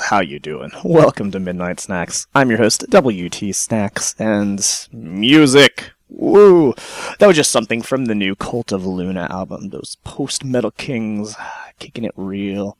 How you doing? Welcome to Midnight Snacks. I'm your host, WT Snacks, and music. Woo! That was just something from the new Cult of Luna album. Those post-metal kings kicking it real.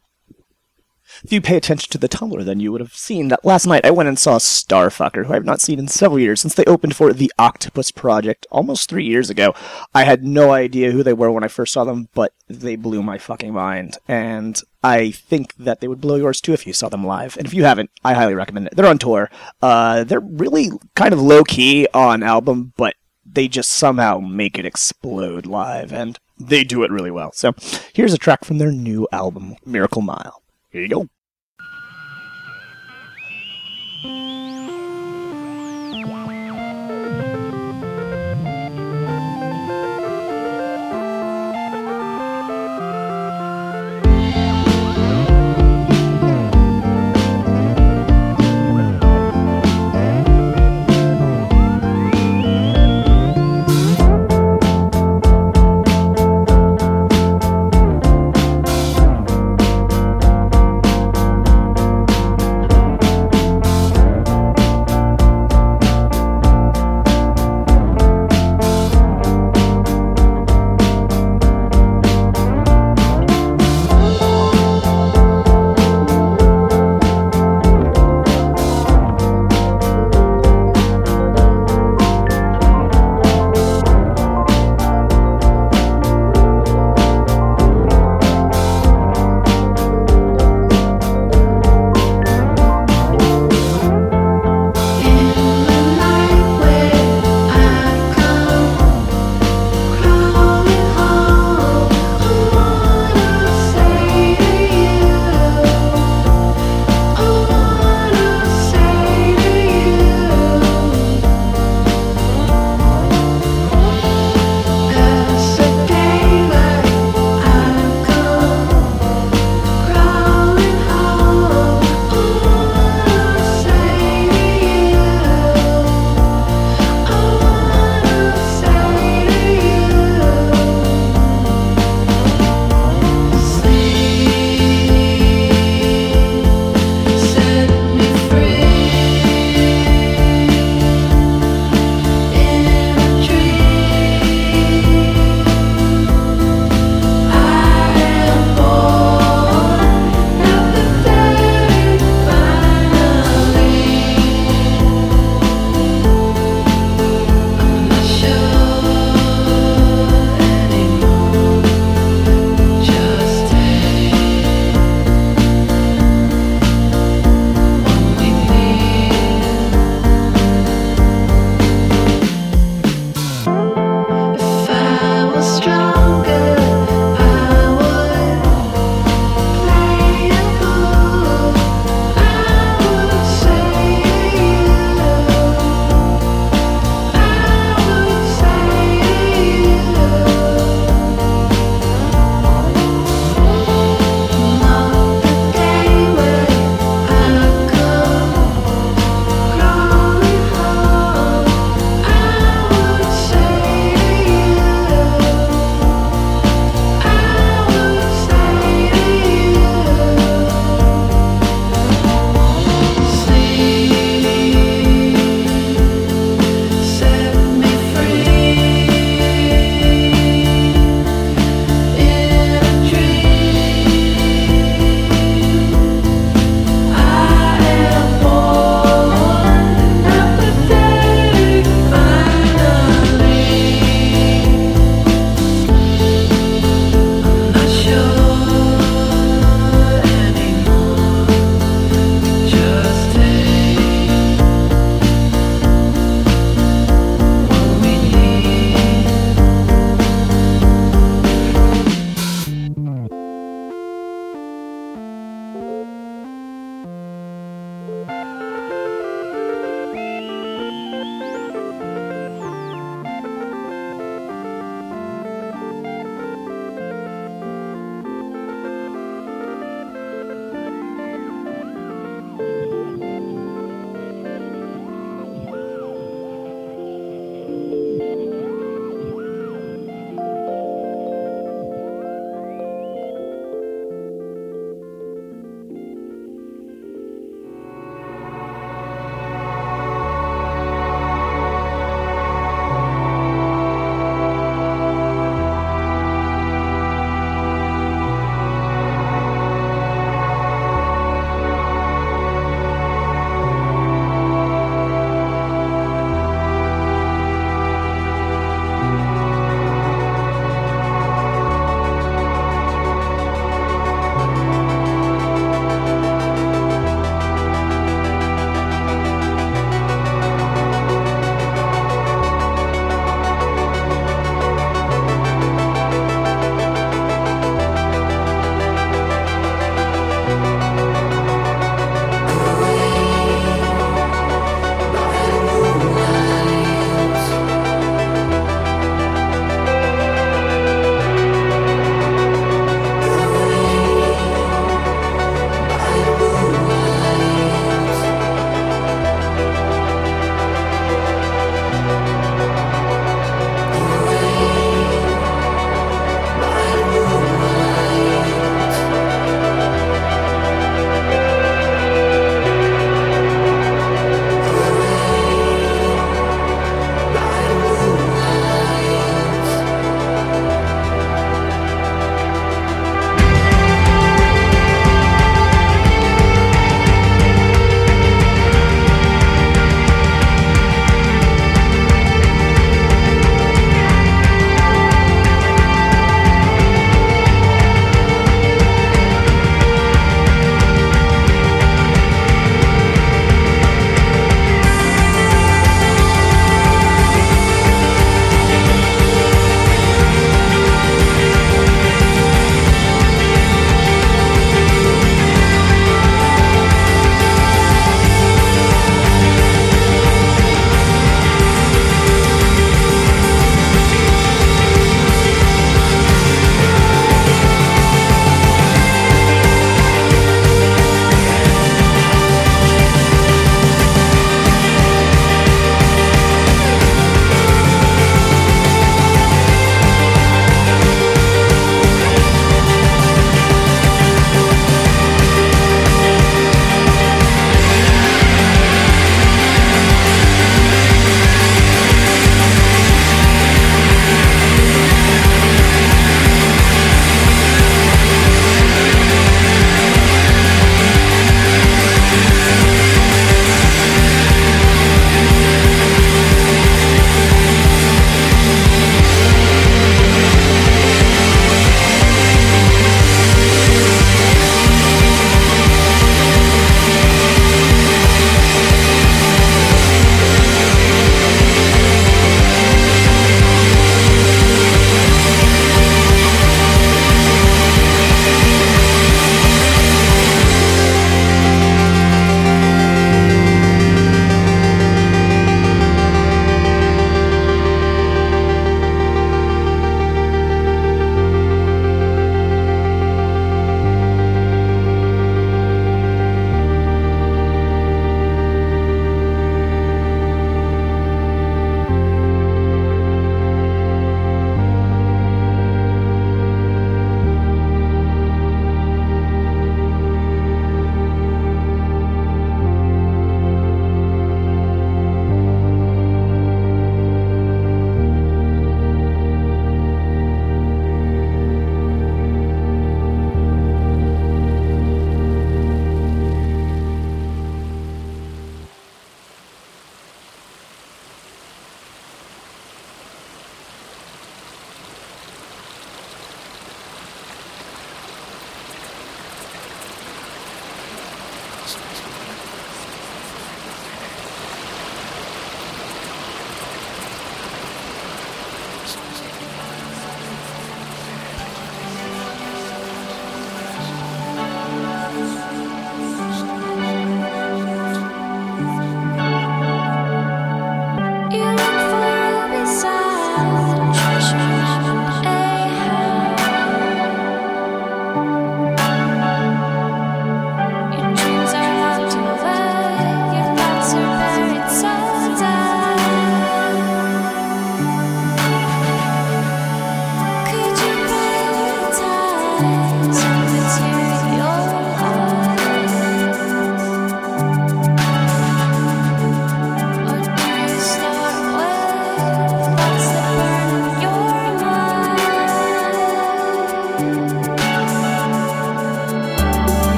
If you pay attention to the Tumblr, then you would have seen that last night I went and saw Starfucker, who I have not seen in several years since they opened for the Octopus Project almost three years ago. I had no idea who they were when I first saw them, but they blew my fucking mind. And I think that they would blow yours too if you saw them live. And if you haven't, I highly recommend it. They're on tour. Uh, they're really kind of low key on album, but they just somehow make it explode live, and they do it really well. So here's a track from their new album, Miracle Mile. Here you go.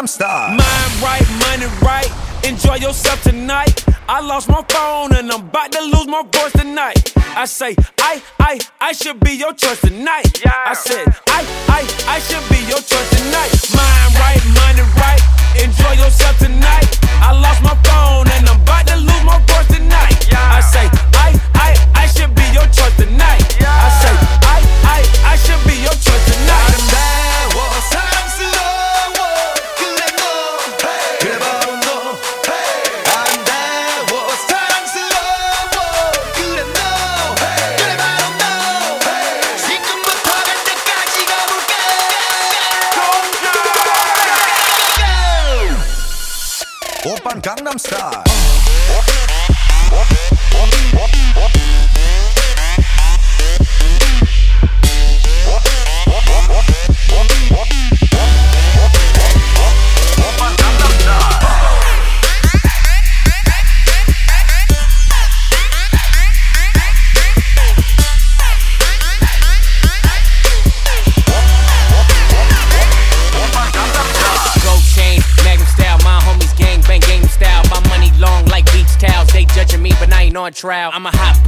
I'm starved. Mind right, money right. Enjoy yourself tonight. I lost my phone and I'm about to lose my voice tonight. I say, I, I, I should be your choice tonight. Yeah. I said, I, I, I should be your choice tonight. Mind right, money right. Enjoy yourself tonight. I lost my phone and I'm about to lose my voice tonight. Yeah. I say, I, I, I should be your choice tonight. Stop. I'm a hot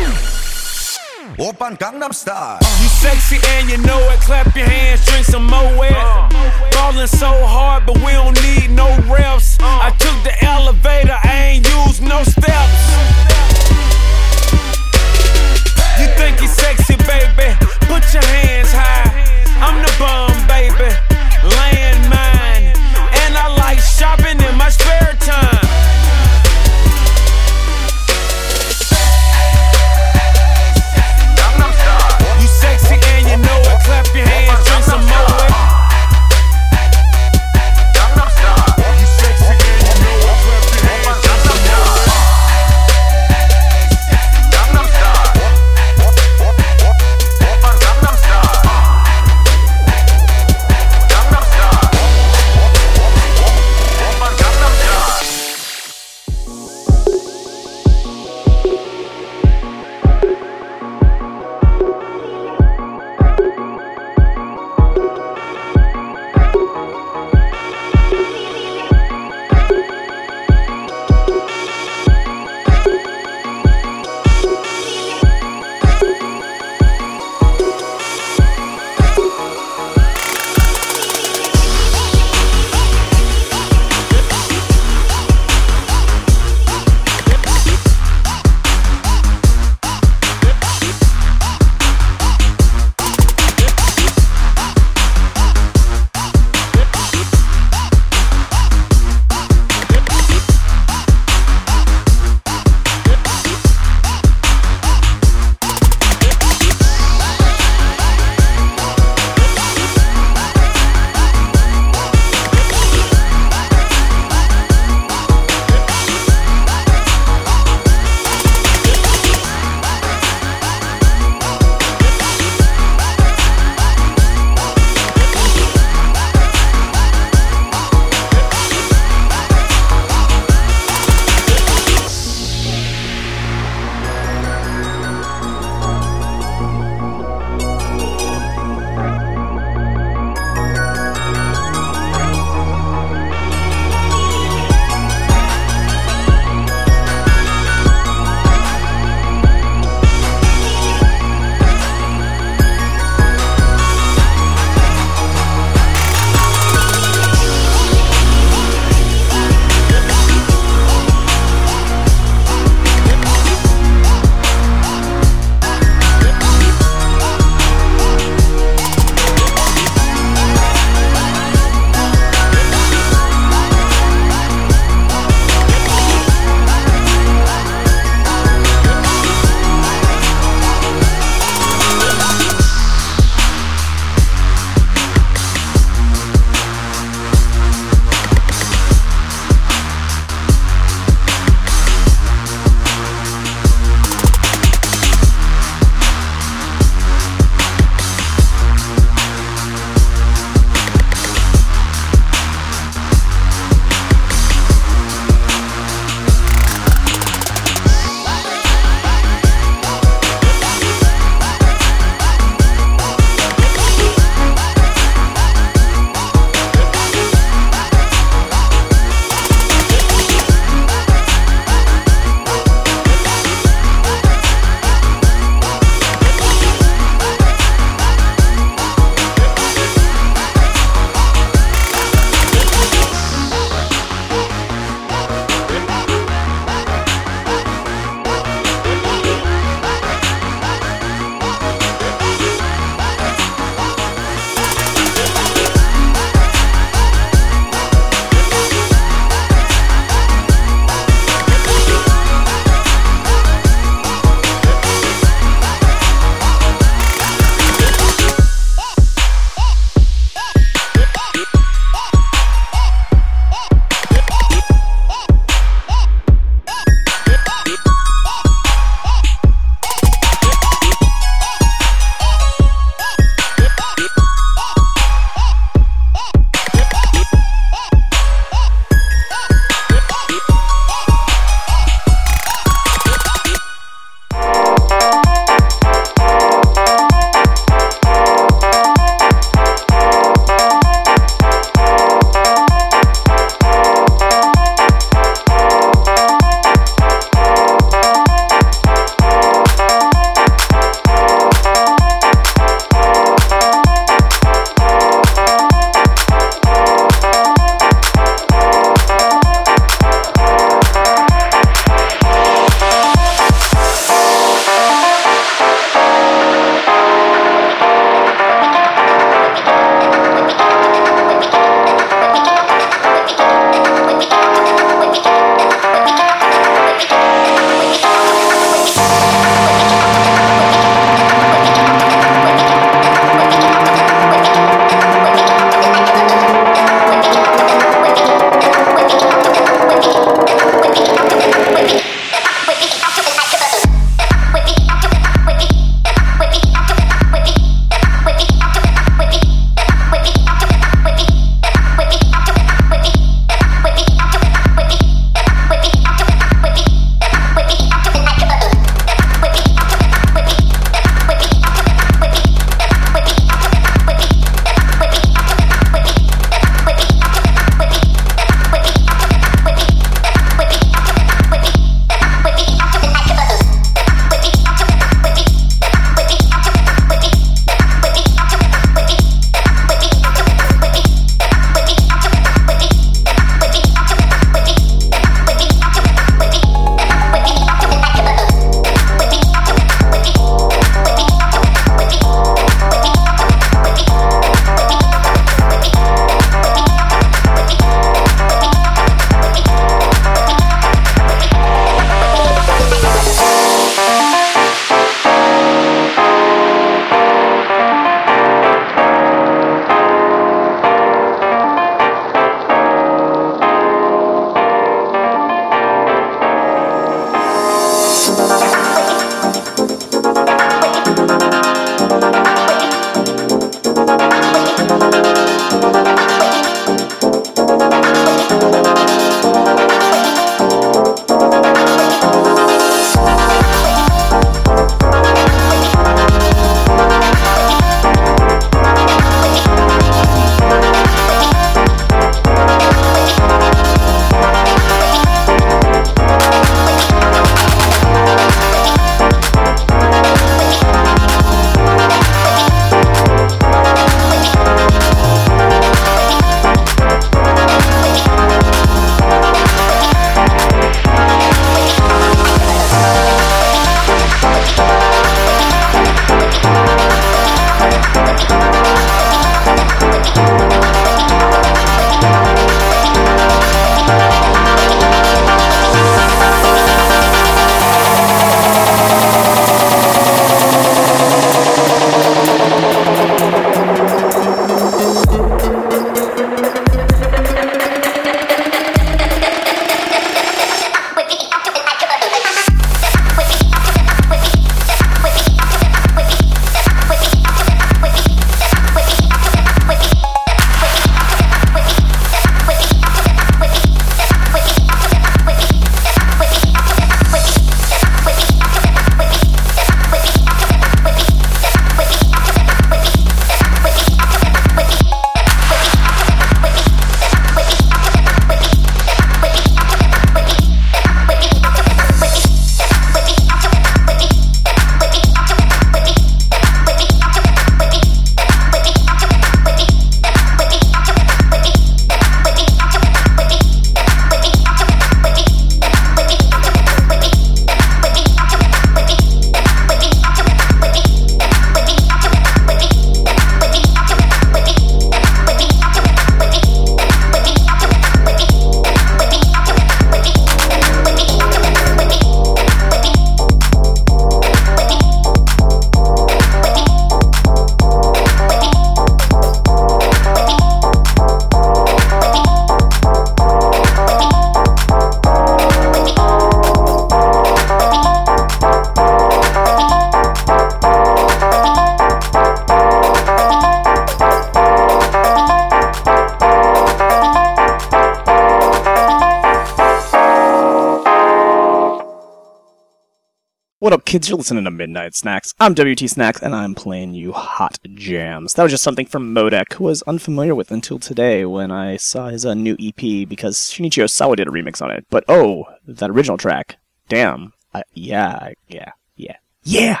kids? You're listening to Midnight Snacks. I'm WT Snacks, and I'm playing you hot jams. That was just something from Modek, who was unfamiliar with until today when I saw his uh, new EP because Shinichiro Sawa did a remix on it. But oh, that original track, damn, I, yeah, yeah, yeah, yeah.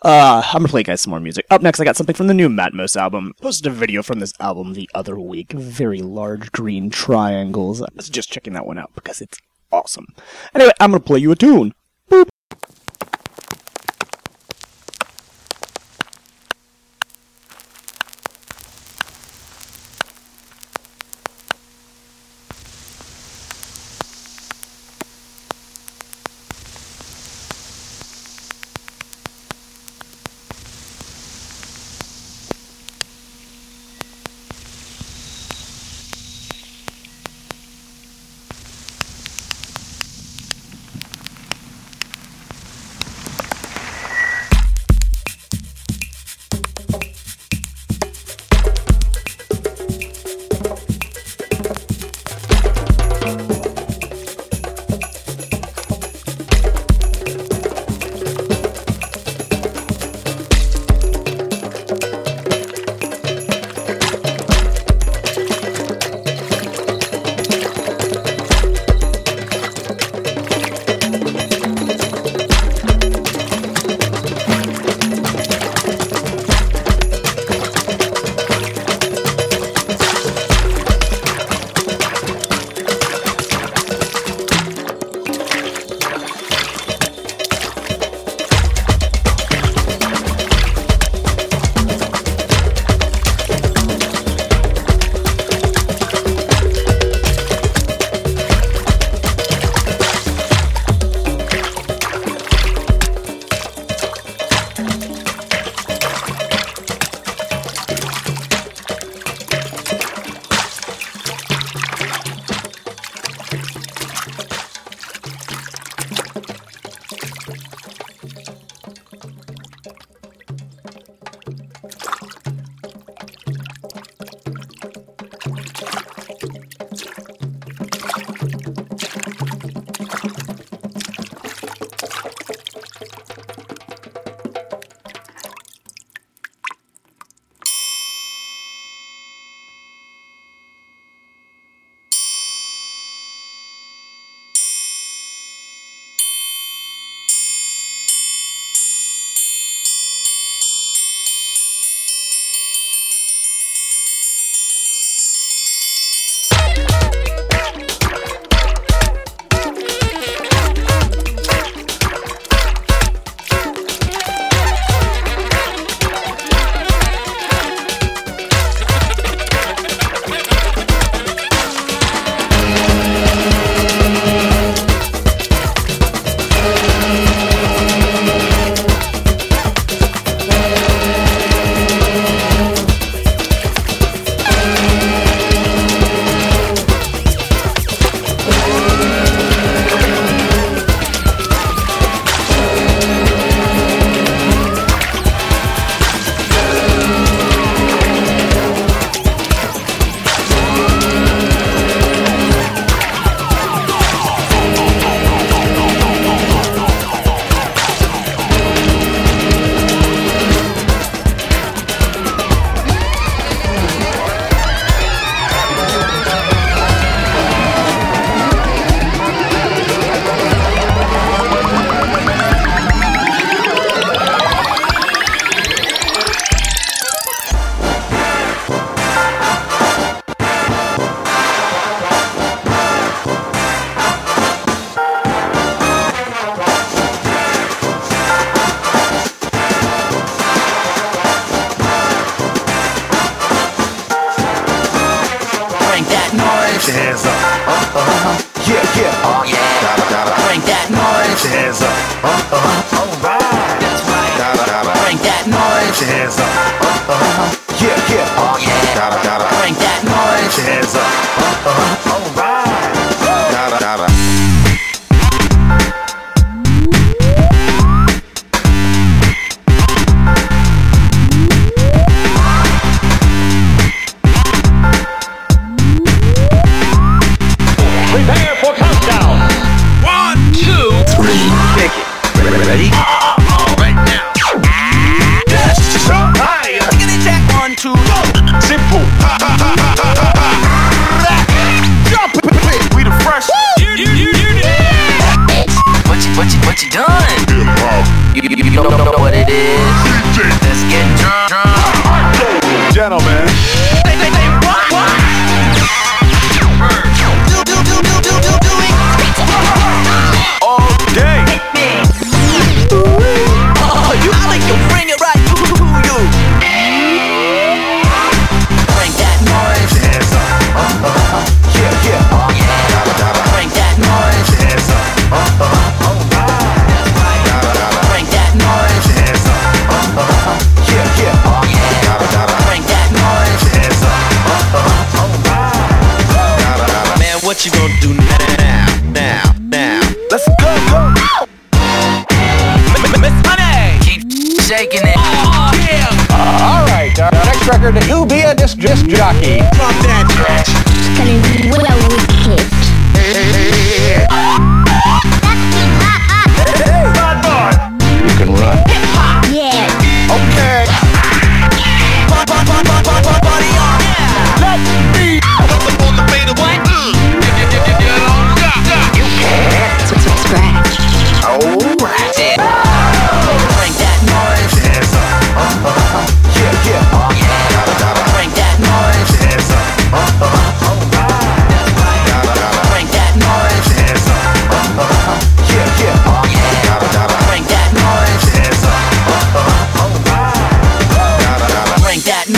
Uh, I'm gonna play you guys some more music. Up next, I got something from the new Matmos album. Posted a video from this album the other week. Very large green triangles. I was just checking that one out because it's awesome. Anyway, I'm gonna play you a tune.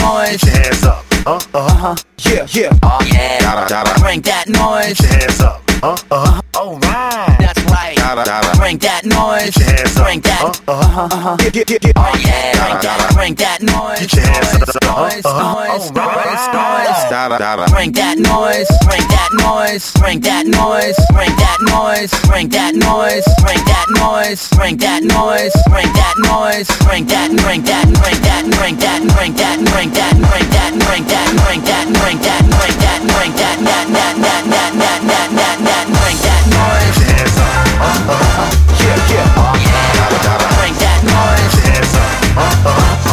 Noise. Hands up. Uh, uh-huh. Yeah, yeah. Oh yeah. Bring that noise. Hands up. Uh uh huh. All right. Bring that noise. Bring that. Uh, uh-huh. Yeah, yeah, yeah. Oh yeah. Bring that. Bring that noise. Get your hands up. Noise. Uh-huh. Noise. Noise. Noise. Bring that noise, bring that noise, bring that noise, bring that noise, bring that noise, bring that noise, bring that noise, bring that noise, bring that, bring that, bring that, bring that, bring that, bring that, bring that, bring that, bring that, bring that, bring that, bring that, that, that, that, that, that, that, that, that, bring that noise, Hands up. Uh-huh. Yeah, yeah. Uh-huh. bring that noise, Hands up. bring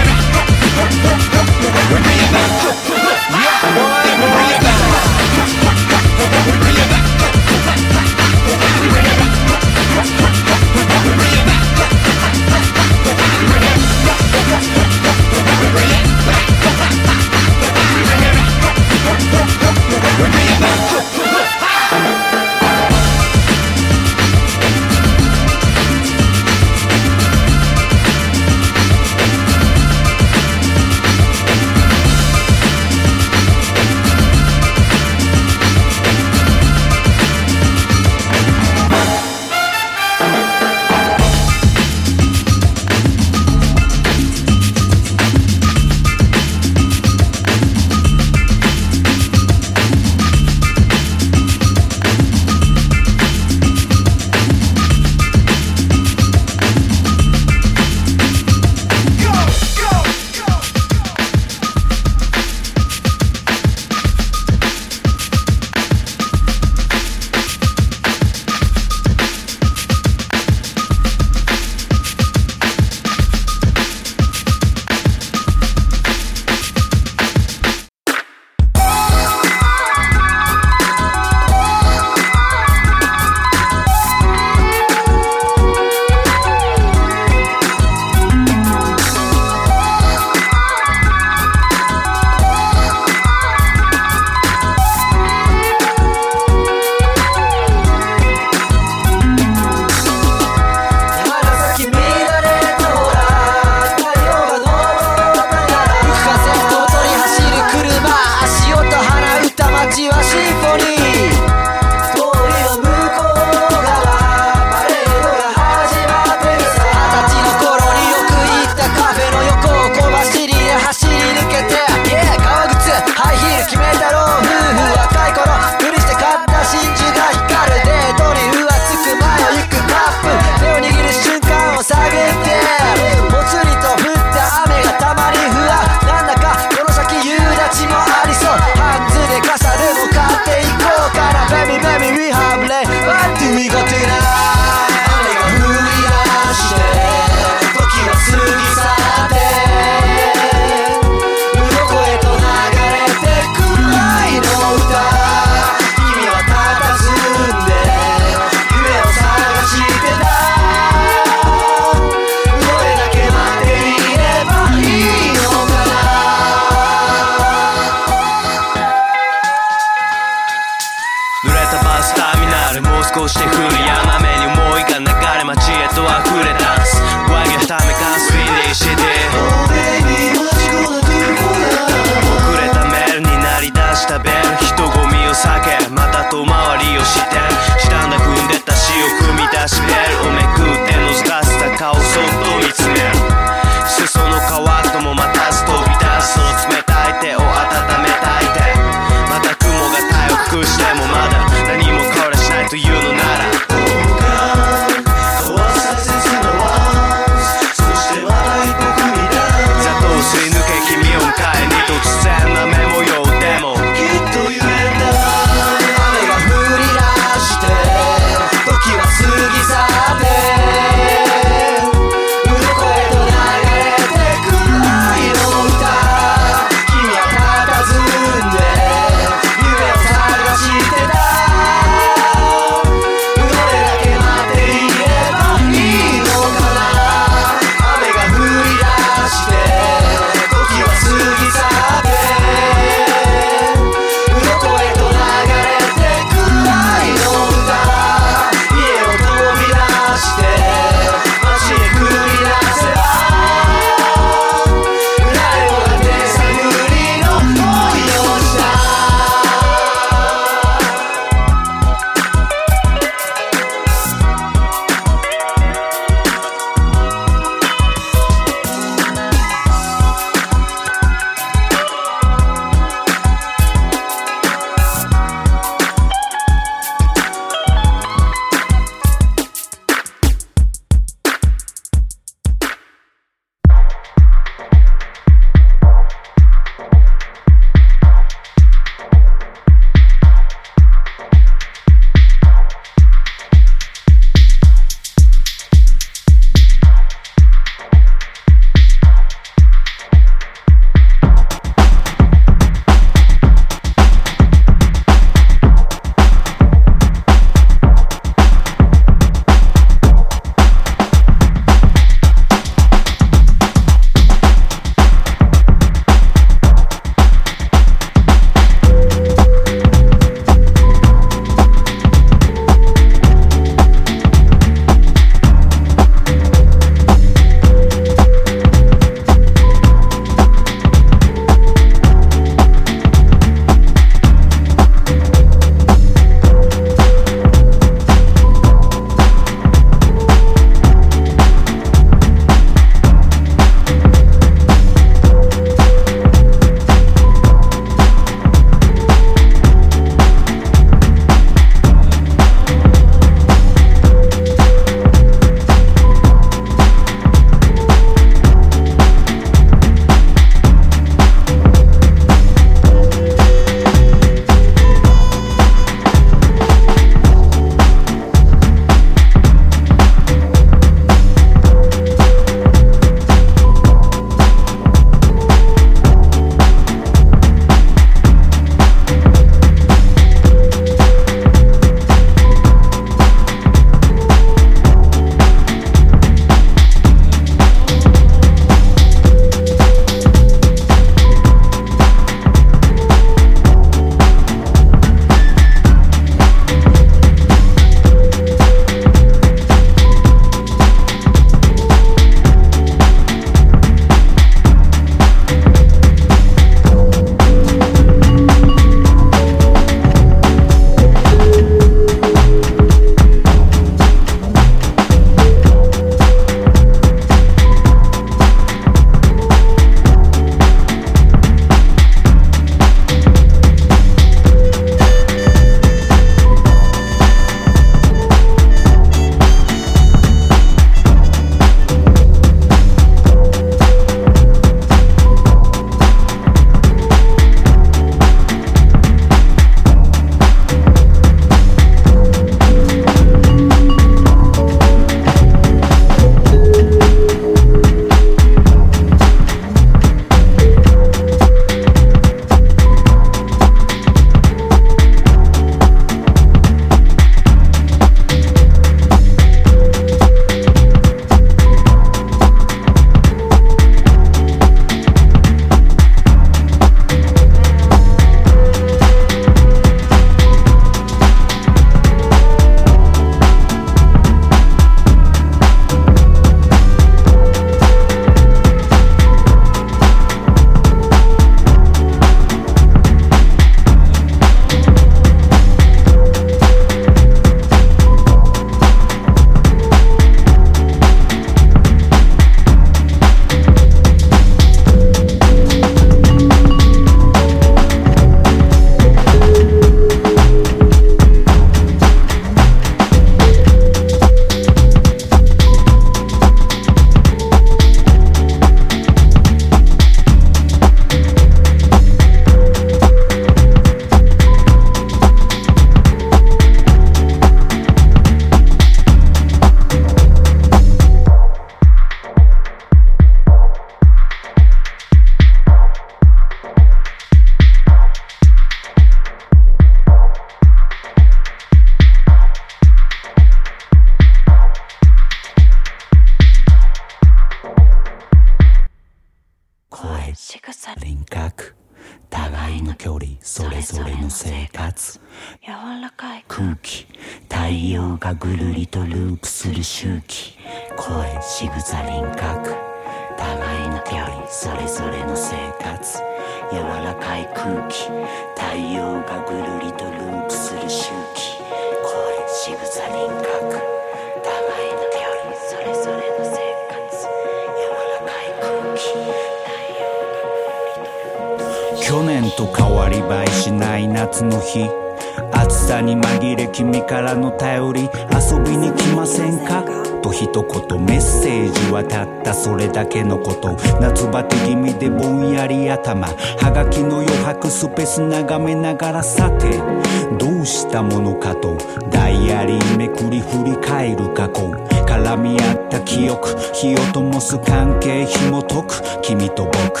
関係紐解く。君と僕。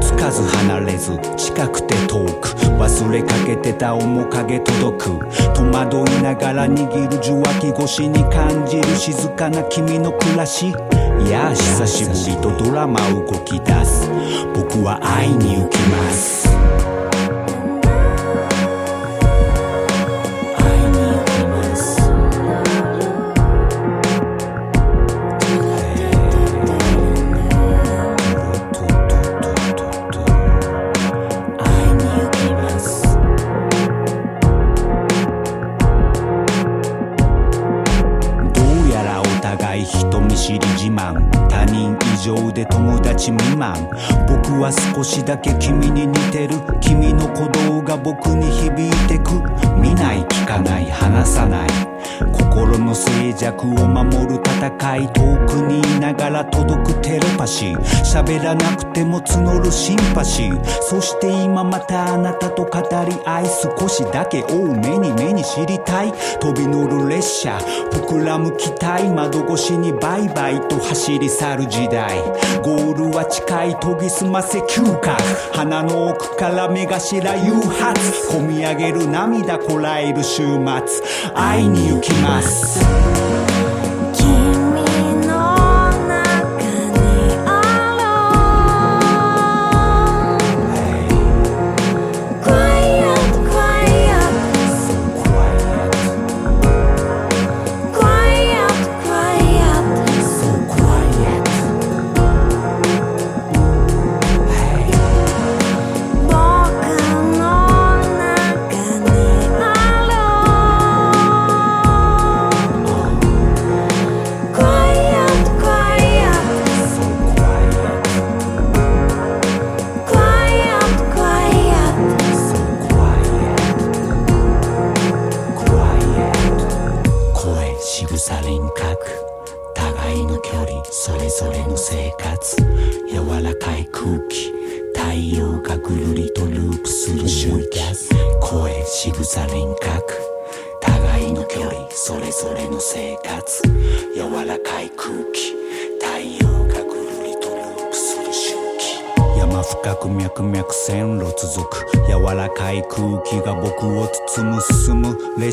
つかず離れず近くて遠く。忘れかけてた面影届く。戸惑いながら握る受話器越しに感じる静かな君の暮らし。いや久しぶりとドラマ動き出す。僕は愛に行きます。少しだけ君に似てる。君の鼓動が僕に響いてく。見ない聞かない話さない。心の静寂を守る戦い遠くにいながら届くテレパシー。喋らなくても募るシンパシー。そして今またあなたと語り合い少しだけ多めに目に知りたい。飛び乗る列車。膨らむ期待窓越しにバイバイと走り去る時代。ゴールは近い研ぎ澄ませ嗅覚鼻の奥から目頭誘発。込み上げる涙こらえる週末。会いに行きます。mars.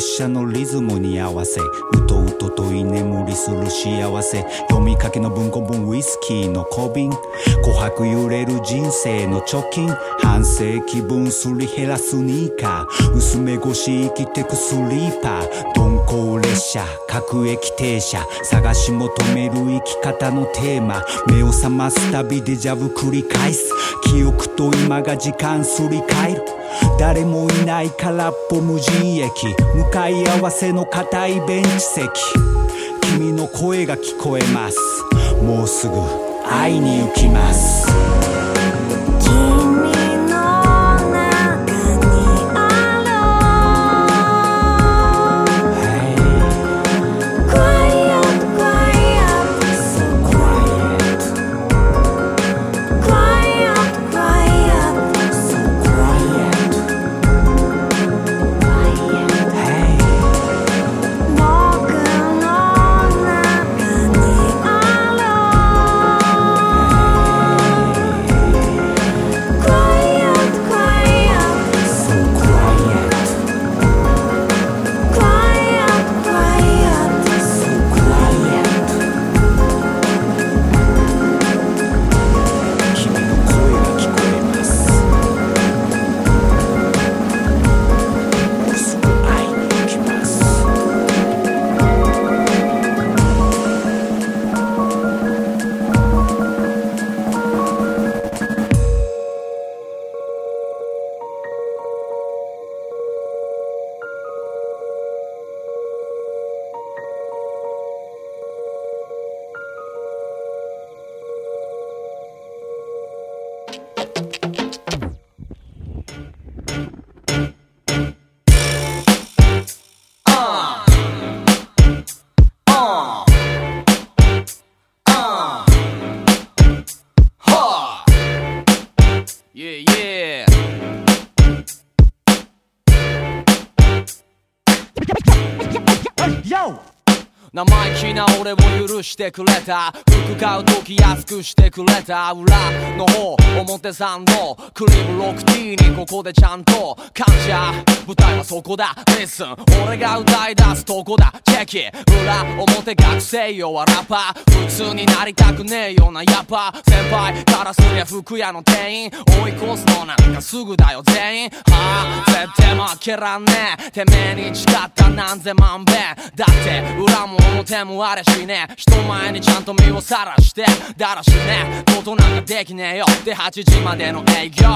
列車のリズムに合わせうとうとと居眠りする幸せ。読みかけの文庫本ウイスキーの小瓶。琥珀揺れる人生の貯金。半世紀分すり減らすニーカー。薄め越し生きてくスリーパー。鈍行列車各駅停車探し求める生き方のテーマ。目を覚ますたびデジャブ繰り返す。記憶と今が時間すり替える。誰もいない空っぽ無人駅。向かい合わせの硬いベンチ席。君の声が聞こえます。もうすぐ会いに行きます。してくれた。服買う時安くしてくれた裏の方表参道クリームロックティーにここでちゃんと感謝。舞台はそこだ。レッスン俺が歌い出すとこだ。チェキ裏表学生よはラッパー普通になりたくねえようなやっぱ先輩からすりゃ服屋の店員追い越すのなんかすぐだ。よ全員はあ絶対負けらんねえてめえに誓った何千万遍だ。って裏も表もあれしねえ人前にちゃんと身をさだらしてだらしね。ことなんかできねえよ。で8時までの営業。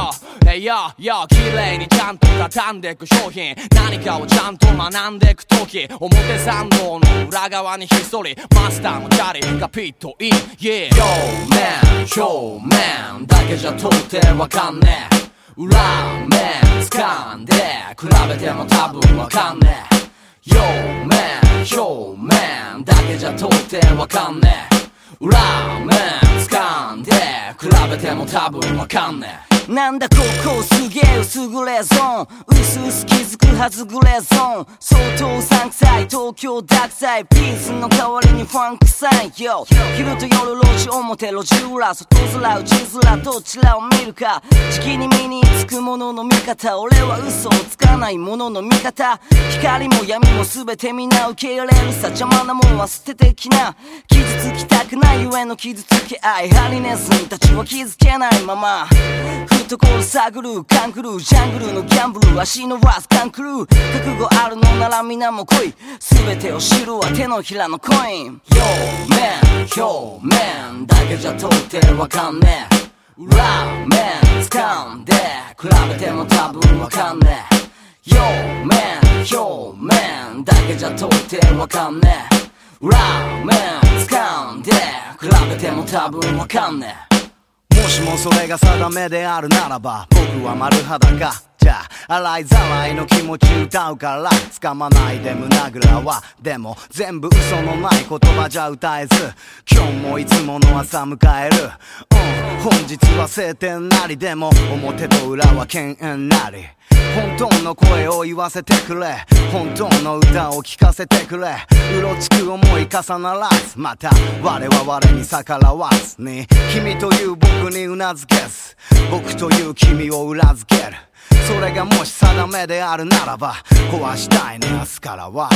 えいよよ綺麗にちゃんと畳んでく商品。何かをちゃんと学んでく時。表参道の裏側にひっそりマスターのチャリがピッとイン Yeah Yo man 表面だけじゃ到底わかんねえ。裏面掴んで。比べても多分わかんねえ。表面表面だけじゃ到底わかんねえ。ラーメン掴んで比べても多分わかんねえ。なんだここすげえ薄グレゾーン。うすうす気づくはずグレゾーン。相当うさんくさい東京ダークサイ。ピースの代わりにファンクサイ。よ昼と夜路地表路地裏外面内面どちらを見るか。時期に身につくものの見方。俺は嘘をつかないものの見方。光も闇も全て皆受け入れるさ邪魔なもんは捨ててきな。傷つきたくないゆえの傷つけ合い。ハリネズミたちは気づけないまま。懐探るカンクルージャングルのギャンブル足のワスカンクルー覚悟あるのなら皆も来い。全てを知るは手のひらのコイン。表面表面だけじゃ到底わかんねえ。裏面掴んで比べても多分わかんねえ。表面表面だけじゃ到底わかんねえ。裏面掴んで比べても多分わかんねえ。もしもそれが定めであるならば僕は丸裸。じゃあ洗いざらいの気持ち歌うから掴まないで胸ぐらは。でも全部嘘のない言葉じゃ歌えず今日もいつもの朝迎える。うん本日は晴天なりでも表と裏は犬猿。なり本当の声を言わせてくれ。本当の歌を聴かせてくれ。うろつく思い重ならずまた我は我に逆らわずに。君という僕にうなずけず。僕という君を裏付ける。それがもし定めであるならば壊したいね明日からは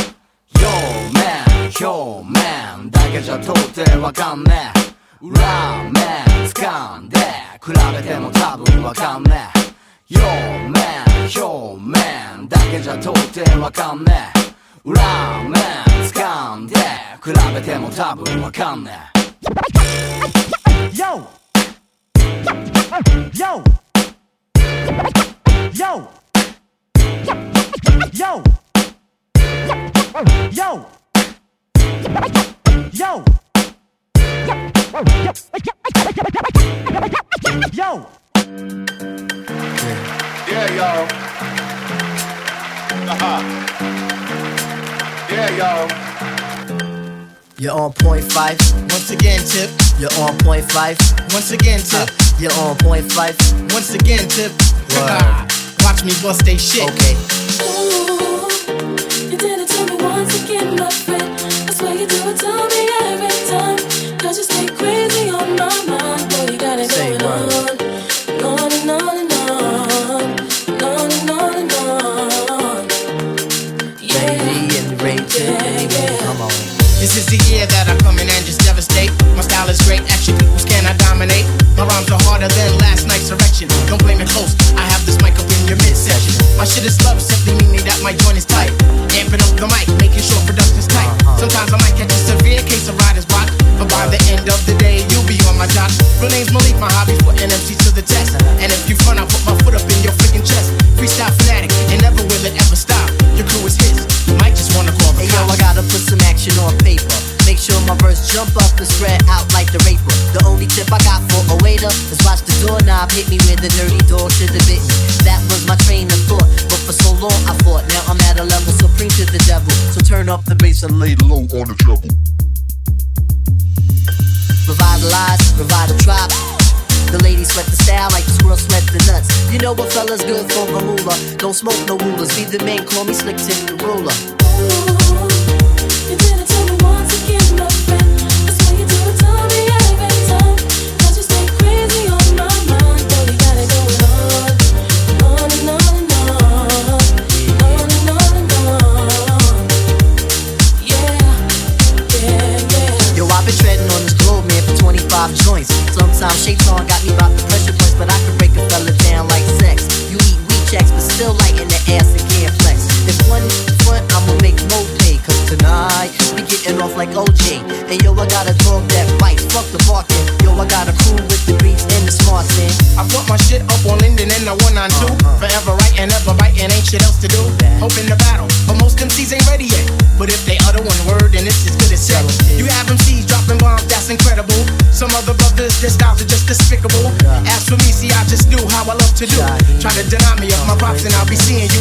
表面表面だけじゃ到底わかんねえ裏面掴んで比べても多分わかんねえ表面表面だけじゃ到底わかんねえ裏面掴んで比べても多分わかんねえ Yo! Yo! Yo! Yo! Yo! Yo! Yo! Yo Yeah, y'all. Uh-huh. Yeah, y'all. You're on point five. Once again, tip. You're on point five. Once again, tip. you're on point five. Once again, tip. Watch me bust they shit. Okay. You did it to me once again, my friend. I swear you do it to me every time. Cause you stay crazy on my mind. Boy, you got it Say going word. on. On and on and on. On and on and on. Yeah. Lady and Ray yeah. Come on. This is the year that I come in and just devastate. My style is great, action peoples cannot dominate. My rhymes are harder than last night's erection. Don't blame it close, My shit is love, simply meaning that my joint is tight. Amping up the mic, making sure production's tight. Uh-huh. Sometimes I might catch a severe case of writer's block. But by the end of the day, you'll be on my job. Real name's Malik, my hobby's putting MCs to the test. And if you front, I'll put my foot up in your freaking chest. Freestyle fanatic, and never will it ever stop. Your crew is his, you might just wanna call the Hey yo, I gotta put some action on paper. Make sure my verse jump up and spread out like the raper. The only tip I got for a waiter is watch the doorknob hit me where the dirty dog should have bit me. That was my train of thought, but for so long I fought. Now I'm at a level supreme to the devil. So turn up the bass and lay low on the treble. Revitalize, revive the tribe. The ladies sweat the style like the squirrel sweat the nuts. You know what fella's good for the moolah. Don't smoke no rulers. Be the man, call me Slick Tim the ruler. to do. Try to deny me of my props and I'll be seeing you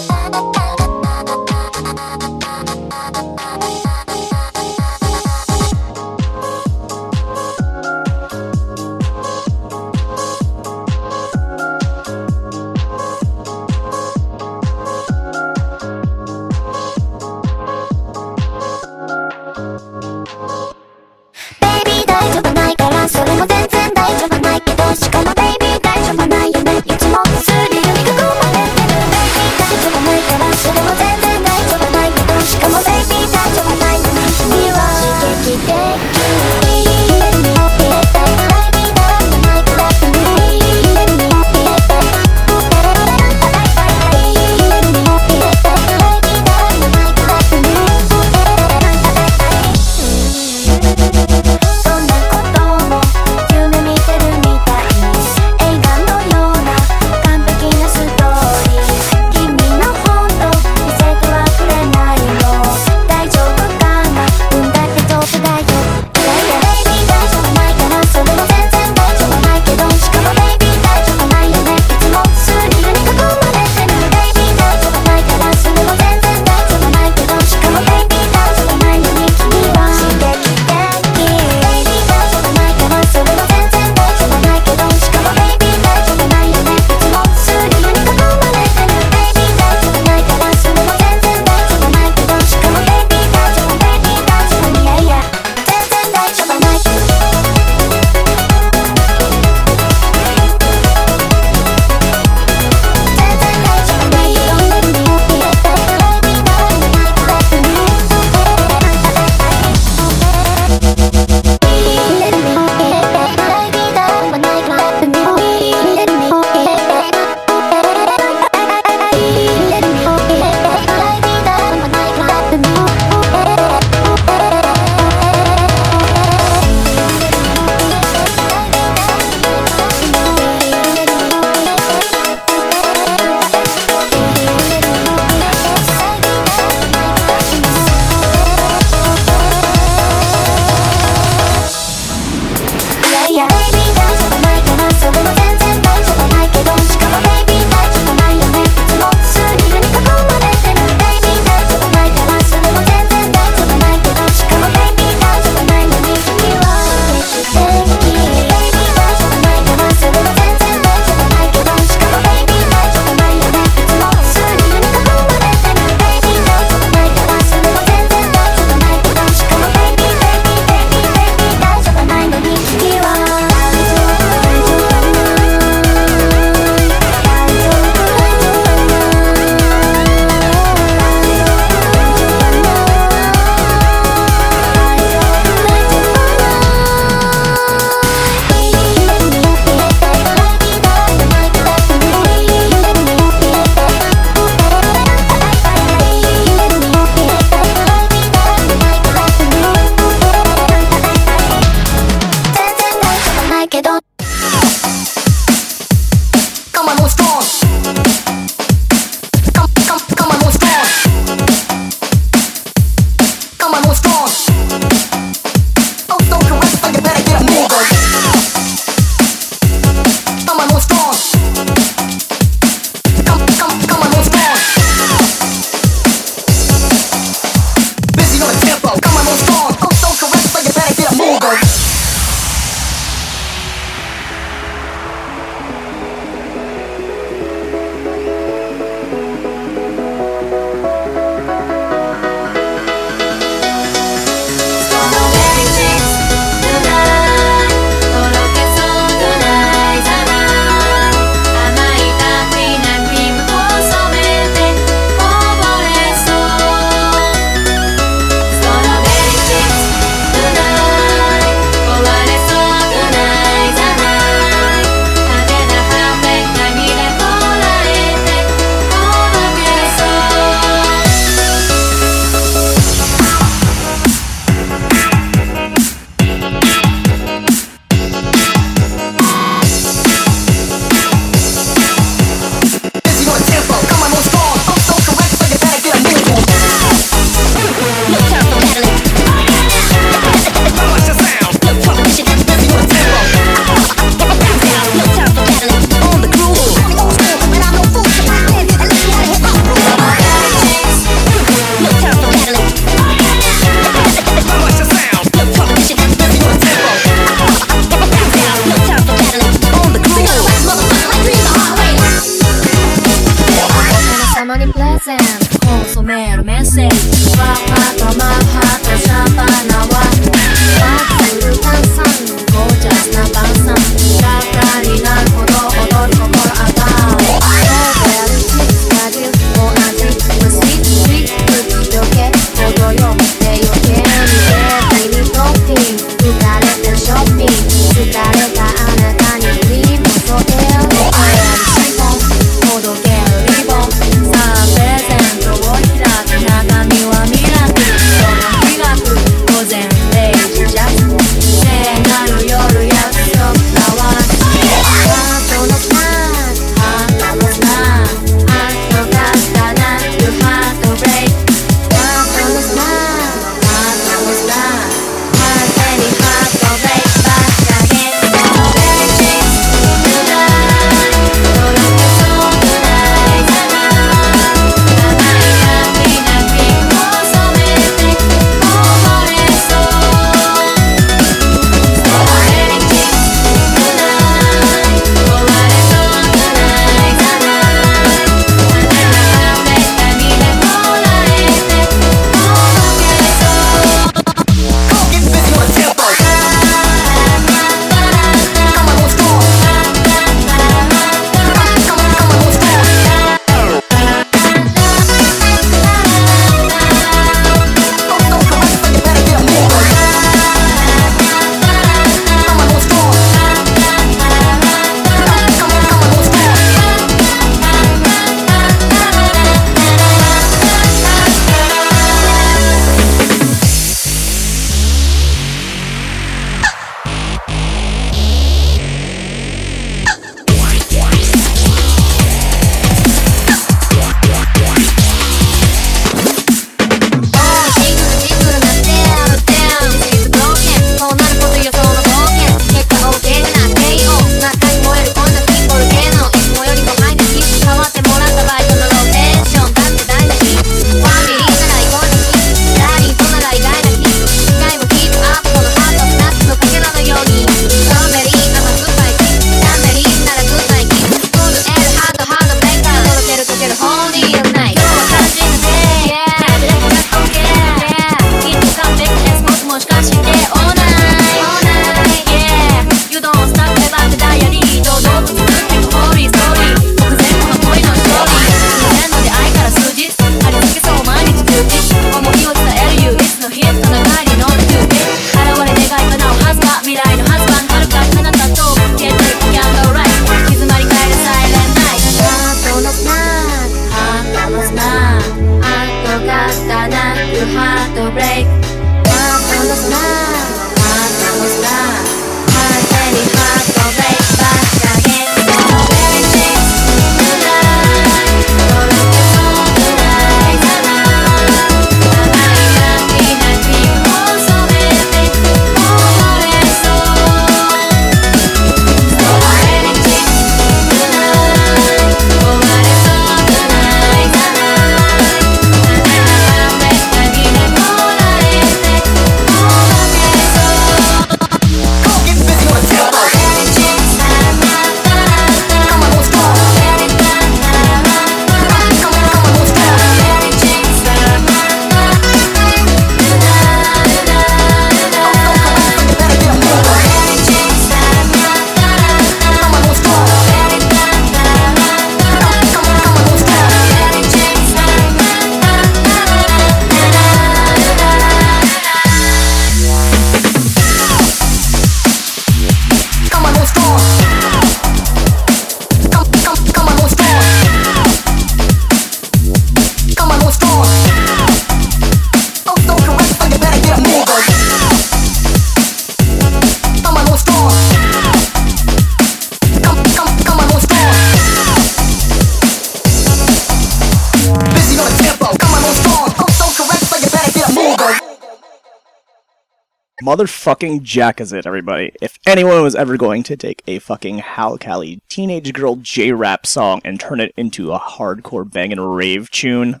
Motherfucking Jack is it, everybody. If anyone was ever going to take a fucking Hal Cali teenage girl J rap song and turn it into a hardcore banging rave tune,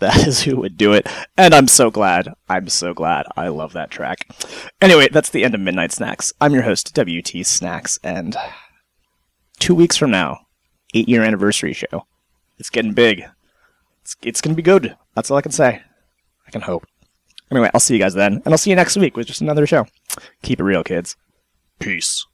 that is who would do it. And I'm so glad. I'm so glad. I love that track. Anyway, that's the end of Midnight Snacks. I'm your host, WT Snacks, and two weeks from now, eight year anniversary show. It's getting big. It's, it's gonna be good. That's all I can say. I can hope. Anyway, I'll see you guys then, and I'll see you next week with just another show. Keep it real, kids. Peace.